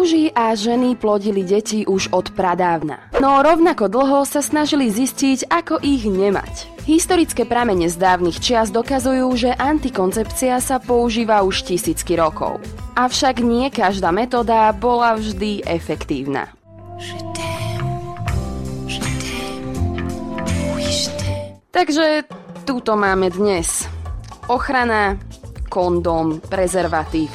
Muži a ženy plodili deti už od pradávna. No rovnako dlho sa snažili zistiť, ako ich nemať. Historické pramene z dávnych čias dokazujú, že antikoncepcia sa používa už tisícky rokov. Avšak nie každá metóda bola vždy efektívna. Takže túto máme dnes. Ochrana, kondom, prezervatív.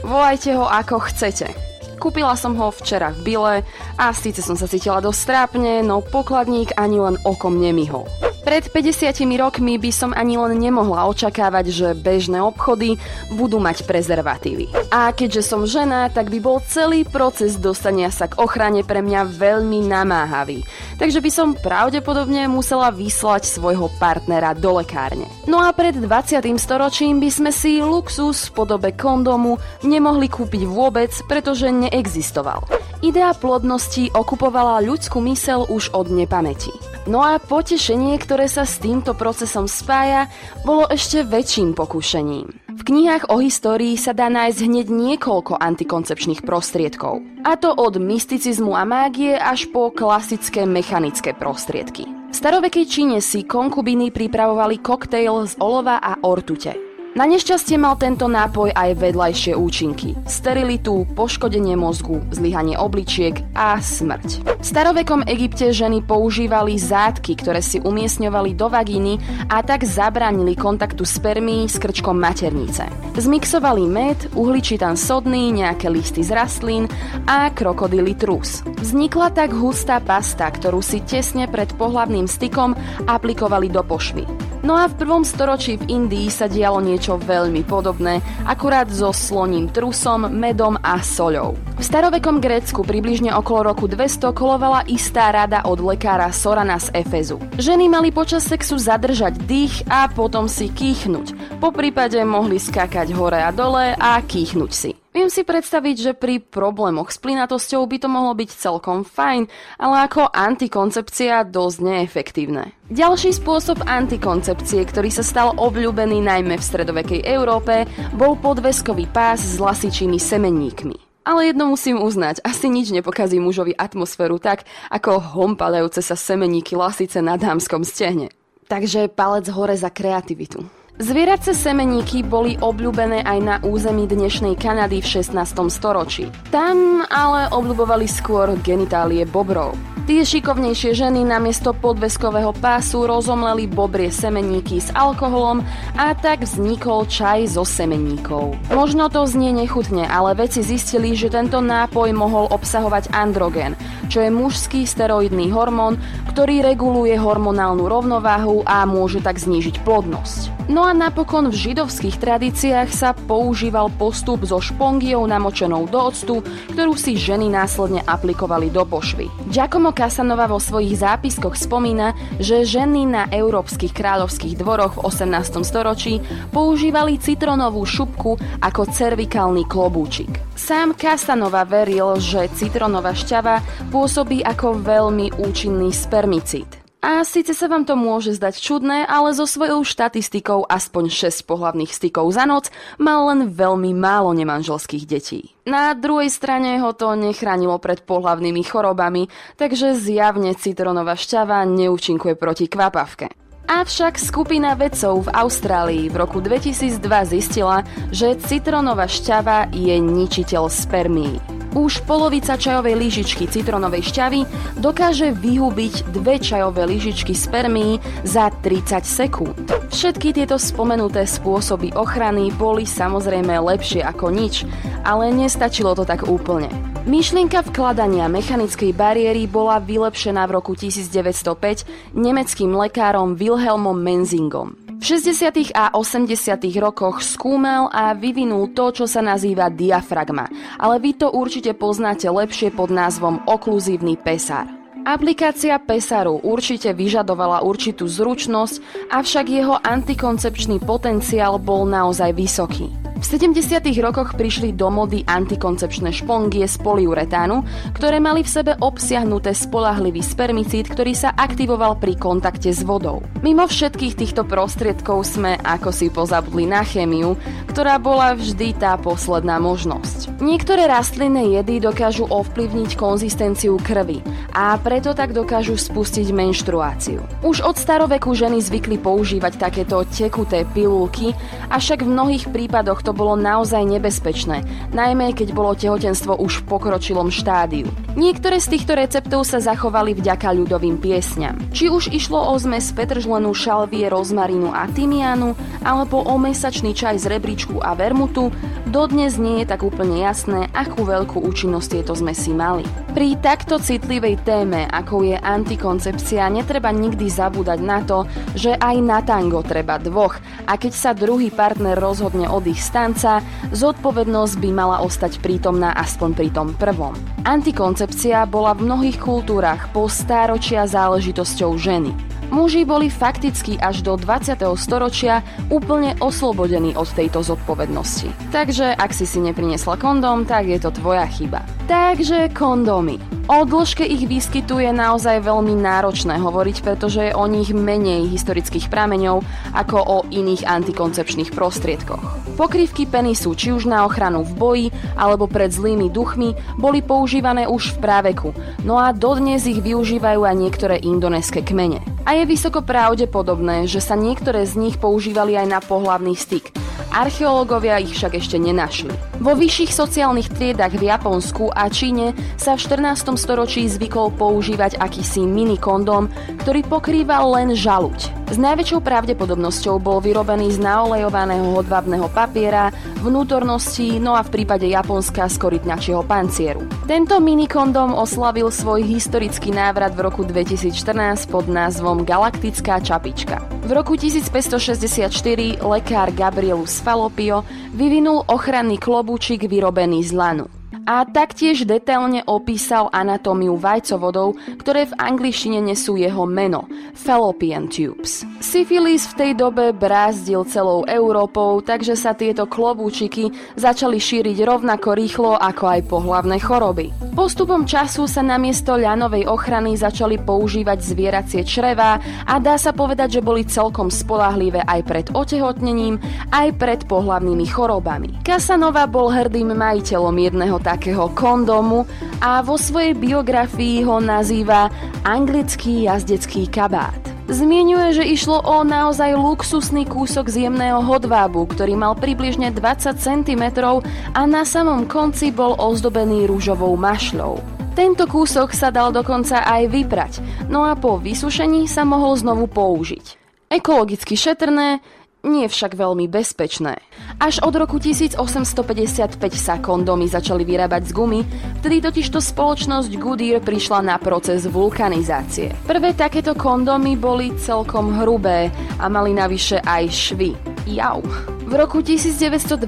Volajte ho ako chcete. Kúpila som ho včera v Bile a síce som sa cítila dosť strápne, no pokladník ani len okom nemihol. Pred 50 rokmi by som ani len nemohla očakávať, že bežné obchody budú mať prezervatívy. A keďže som žena, tak by bol celý proces dostania sa k ochrane pre mňa veľmi namáhavý. Takže by som pravdepodobne musela vyslať svojho partnera do lekárne. No a pred 20. storočím by sme si luxus v podobe kondomu nemohli kúpiť vôbec, pretože neexistoval. Idea plodnosti okupovala ľudskú mysel už od nepamäti. No a potešenie, ktoré sa s týmto procesom spája, bolo ešte väčším pokušením. V knihách o histórii sa dá nájsť hneď niekoľko antikoncepčných prostriedkov. A to od mysticizmu a mágie až po klasické mechanické prostriedky. V starovekej Číne si konkubiny pripravovali koktejl z olova a ortute. Na nešťastie mal tento nápoj aj vedľajšie účinky. Sterilitu, poškodenie mozgu, zlyhanie obličiek a smrť. V starovekom Egypte ženy používali zátky, ktoré si umiestňovali do vagíny a tak zabránili kontaktu spermí s krčkom maternice. Zmixovali med, uhličitan sodný, nejaké listy z rastlín a krokodily trus. Vznikla tak hustá pasta, ktorú si tesne pred pohlavným stykom aplikovali do pošvy. No a v prvom storočí v Indii sa dialo niečo veľmi podobné, akurát so sloním trusom, medom a soľou. V starovekom Grécku približne okolo roku 200 kolovala istá rada od lekára Sorana z Efezu. Ženy mali počas sexu zadržať dých a potom si kýchnuť. Po prípade mohli skákať hore a dole a kýchnuť si. Viem si predstaviť, že pri problémoch s plynatosťou by to mohlo byť celkom fajn, ale ako antikoncepcia dosť neefektívne. Ďalší spôsob antikoncepcie, ktorý sa stal obľúbený najmä v stredovekej Európe, bol podveskový pás s lasičými semenníkmi. Ale jedno musím uznať, asi nič nepokazí mužovi atmosféru tak, ako hompalajúce sa semeníky lasice na dámskom stehne. Takže palec hore za kreativitu. Zvierace semeníky boli obľúbené aj na území dnešnej Kanady v 16. storočí. Tam ale obľúbovali skôr genitálie bobrov. Tie šikovnejšie ženy namiesto podveskového pásu rozomleli bobrie semeníky s alkoholom a tak vznikol čaj zo semeníkov. Možno to znie nechutne, ale vedci zistili, že tento nápoj mohol obsahovať androgen, čo je mužský steroidný hormón, ktorý reguluje hormonálnu rovnováhu a môže tak znížiť plodnosť. No a napokon v židovských tradíciách sa používal postup so špongiou namočenou do octu, ktorú si ženy následne aplikovali do pošvy. Giacomo Casanova vo svojich zápiskoch spomína, že ženy na európskych kráľovských dvoroch v 18. storočí používali citronovú šupku ako cervikálny klobúčik. Sám Casanova veril, že citronová šťava pôsobí ako veľmi účinný spermicid. A síce sa vám to môže zdať čudné, ale so svojou štatistikou aspoň 6 pohlavných stykov za noc mal len veľmi málo nemanželských detí. Na druhej strane ho to nechránilo pred pohlavnými chorobami, takže zjavne citronová šťava neúčinkuje proti kvapavke. Avšak skupina vedcov v Austrálii v roku 2002 zistila, že citronová šťava je ničiteľ spermií. Už polovica čajovej lyžičky citronovej šťavy dokáže vyhubiť dve čajové lyžičky spermí za 30 sekúnd. Všetky tieto spomenuté spôsoby ochrany boli samozrejme lepšie ako nič, ale nestačilo to tak úplne. Myšlienka vkladania mechanickej bariéry bola vylepšená v roku 1905 nemeckým lekárom Wilhelmom Menzingom. V 60. a 80. rokoch skúmal a vyvinul to, čo sa nazýva diafragma, ale vy to určite poznáte lepšie pod názvom okluzívny pesár. Aplikácia pesaru určite vyžadovala určitú zručnosť, avšak jeho antikoncepčný potenciál bol naozaj vysoký. V 70. rokoch prišli do mody antikoncepčné špongie z poliuretánu, ktoré mali v sebe obsiahnuté spolahlivý spermicid, ktorý sa aktivoval pri kontakte s vodou. Mimo všetkých týchto prostriedkov sme ako si pozabudli na chémiu, ktorá bola vždy tá posledná možnosť. Niektoré rastlinné jedy dokážu ovplyvniť konzistenciu krvi a preto tak dokážu spustiť menštruáciu. Už od staroveku ženy zvykli používať takéto tekuté pilulky, avšak v mnohých prípadoch to bolo naozaj nebezpečné, najmä keď bolo tehotenstvo už v pokročilom štádiu. Niektoré z týchto receptov sa zachovali vďaka ľudovým piesňam. Či už išlo o zmes petržlenú šalvie, rozmarínu a tymianu, alebo o mesačný čaj z rebríčku a vermutu, dodnes nie je tak úplne jasné, akú veľkú účinnosť tieto zmesi mali. Pri takto citlivej téme, ako je antikoncepcia, netreba nikdy zabúdať na to, že aj na tango treba dvoch a keď sa druhý partner rozhodne od ich stanca, zodpovednosť by mala ostať prítomná aspoň pri tom prvom. Antikoncepcia bola v mnohých kultúrach po stáročia záležitosťou ženy. Muži boli fakticky až do 20. storočia úplne oslobodení od tejto zodpovednosti. Takže ak si si nepriniesla kondóm, tak je to tvoja chyba. Takže kondómy. O dĺžke ich výskytu je naozaj veľmi náročné hovoriť, pretože je o nich menej historických prameňov ako o iných antikoncepčných prostriedkoch. Pokrývky penisu, či už na ochranu v boji alebo pred zlými duchmi, boli používané už v práveku, no a dodnes ich využívajú aj niektoré indonéske kmene. A je vysoko pravdepodobné, že sa niektoré z nich používali aj na pohlavný styk, Archeológovia ich však ešte nenašli. Vo vyšších sociálnych triedach v Japonsku a Číne sa v 14. storočí zvykol používať akýsi mini kondóm, ktorý pokrýval len žaluť. S najväčšou pravdepodobnosťou bol vyrobený z naolejovaného hodvábneho papiera, vnútornosti, no a v prípade Japonska z korytnačieho pancieru. Tento minikondom oslavil svoj historický návrat v roku 2014 pod názvom Galaktická čapička. V roku 1564 lekár Gabrielus Falopio vyvinul ochranný klobúčik vyrobený z lanu a taktiež detailne opísal anatómiu vajcovodov, ktoré v angličtine nesú jeho meno Fallopian tubes. Syfilis v tej dobe brázdil celou Európou, takže sa tieto klobúčiky začali šíriť rovnako rýchlo ako aj pohlavné choroby. Postupom času sa namiesto ľanovej ochrany začali používať zvieracie črevá a dá sa povedať, že boli celkom spolahlivé aj pred otehotnením, aj pred pohlavnými chorobami. Casanova bol hrdým majiteľom jedného takého kondomu a vo svojej biografii ho nazýva anglický jazdecký kabát. Zmienuje, že išlo o naozaj luxusný kúsok z jemného hodvábu, ktorý mal približne 20 cm a na samom konci bol ozdobený rúžovou mašľou. Tento kúsok sa dal dokonca aj vyprať, no a po vysušení sa mohol znovu použiť. Ekologicky šetrné, nie však veľmi bezpečné. Až od roku 1855 sa kondómy začali vyrábať z gumy, vtedy totižto spoločnosť Goodyear prišla na proces vulkanizácie. Prvé takéto kondómy boli celkom hrubé a mali navyše aj švy. Jau. V roku 1912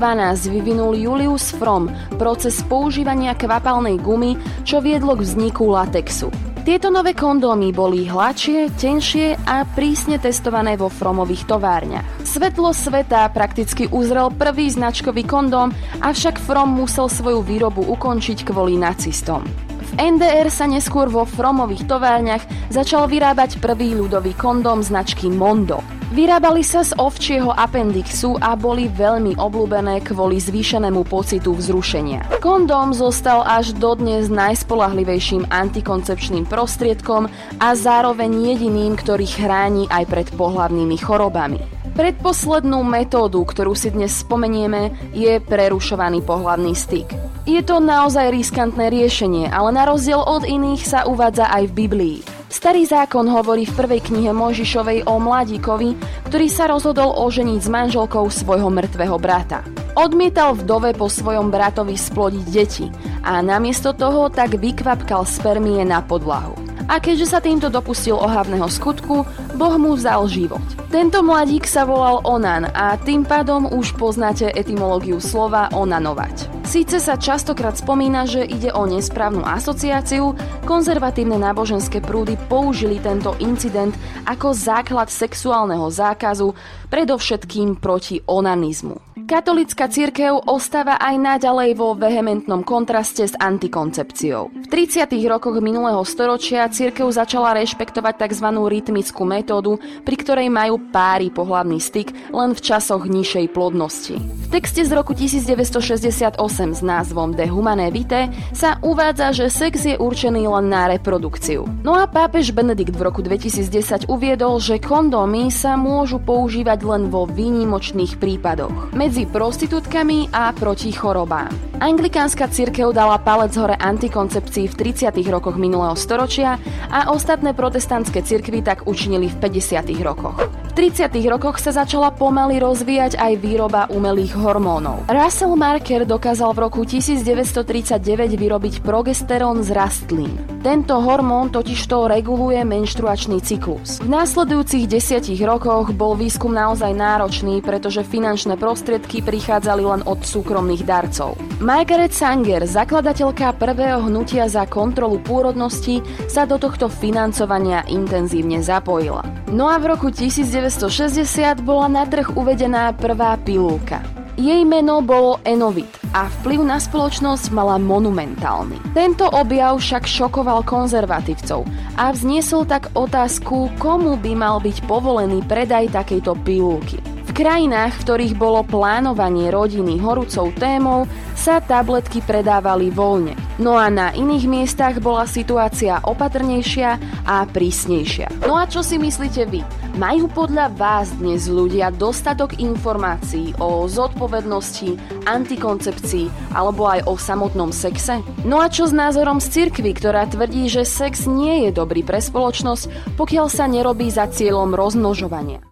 vyvinul Julius Fromm proces používania kvapalnej gumy, čo viedlo k vzniku latexu. Tieto nové kondómy boli hladšie, tenšie a prísne testované vo Fromových továrniach. Svetlo sveta prakticky uzrel prvý značkový kondóm, avšak From musel svoju výrobu ukončiť kvôli nacistom. V NDR sa neskôr vo Fromových továrniach začal vyrábať prvý ľudový kondóm značky Mondo. Vyrábali sa z ovčieho appendixu a boli veľmi obľúbené kvôli zvýšenému pocitu vzrušenia. Kondóm zostal až dodnes najspolahlivejším antikoncepčným prostriedkom a zároveň jediným, ktorý chráni aj pred pohlavnými chorobami. Predposlednú metódu, ktorú si dnes spomenieme, je prerušovaný pohlavný styk. Je to naozaj riskantné riešenie, ale na rozdiel od iných sa uvádza aj v Biblii. Starý zákon hovorí v prvej knihe Možišovej o mladíkovi, ktorý sa rozhodol oženiť s manželkou svojho mŕtvého brata. Odmietal vdove po svojom bratovi splodiť deti a namiesto toho tak vykvapkal spermie na podlahu. A keďže sa týmto dopustil ohavného skutku, Boh mu vzal život. Tento mladík sa volal Onan a tým pádom už poznáte etymológiu slova onanovať. Síce sa častokrát spomína, že ide o nesprávnu asociáciu, konzervatívne náboženské prúdy použili tento incident ako základ sexuálneho zákazu, predovšetkým proti onanizmu. Katolická církev ostáva aj naďalej vo vehementnom kontraste s antikoncepciou. V 30. rokoch minulého storočia církev začala rešpektovať tzv. rytmickú metódu, pri ktorej majú páry pohlavný styk len v časoch nižšej plodnosti. V texte z roku 1968 s názvom De Humane Vitae sa uvádza, že sex je určený len na reprodukciu. No a pápež Benedikt v roku 2010 uviedol, že kondómy sa môžu používať len vo výnimočných prípadoch. Medzi medzi prostitútkami a proti chorobám. Anglikánska cirkev dala palec hore antikoncepcii v 30. rokoch minulého storočia a ostatné protestantské cirkvy tak učinili v 50. rokoch. V 30. rokoch sa začala pomaly rozvíjať aj výroba umelých hormónov. Russell Marker dokázal v roku 1939 vyrobiť progesterón z rastlín. Tento hormón totižto reguluje menštruačný cyklus. V následujúcich desiatich rokoch bol výskum naozaj náročný, pretože finančné prostriedky prichádzali len od súkromných darcov. Margaret Sanger, zakladateľka prvého hnutia za kontrolu pôrodnosti, sa do tohto financovania intenzívne zapojila. No a v roku 1960 bola na trh uvedená prvá pilulka. Jej meno bolo Enovit a vplyv na spoločnosť mala monumentálny. Tento objav však šokoval konzervatívcov a vzniesol tak otázku, komu by mal byť povolený predaj takejto pilulky. V krajinách, v ktorých bolo plánovanie rodiny horúcou témou, sa tabletky predávali voľne. No a na iných miestach bola situácia opatrnejšia a prísnejšia. No a čo si myslíte vy? Majú podľa vás dnes ľudia dostatok informácií o zodpovednosti, antikoncepcii alebo aj o samotnom sexe? No a čo s názorom z cirkvy, ktorá tvrdí, že sex nie je dobrý pre spoločnosť, pokiaľ sa nerobí za cieľom rozmnožovania?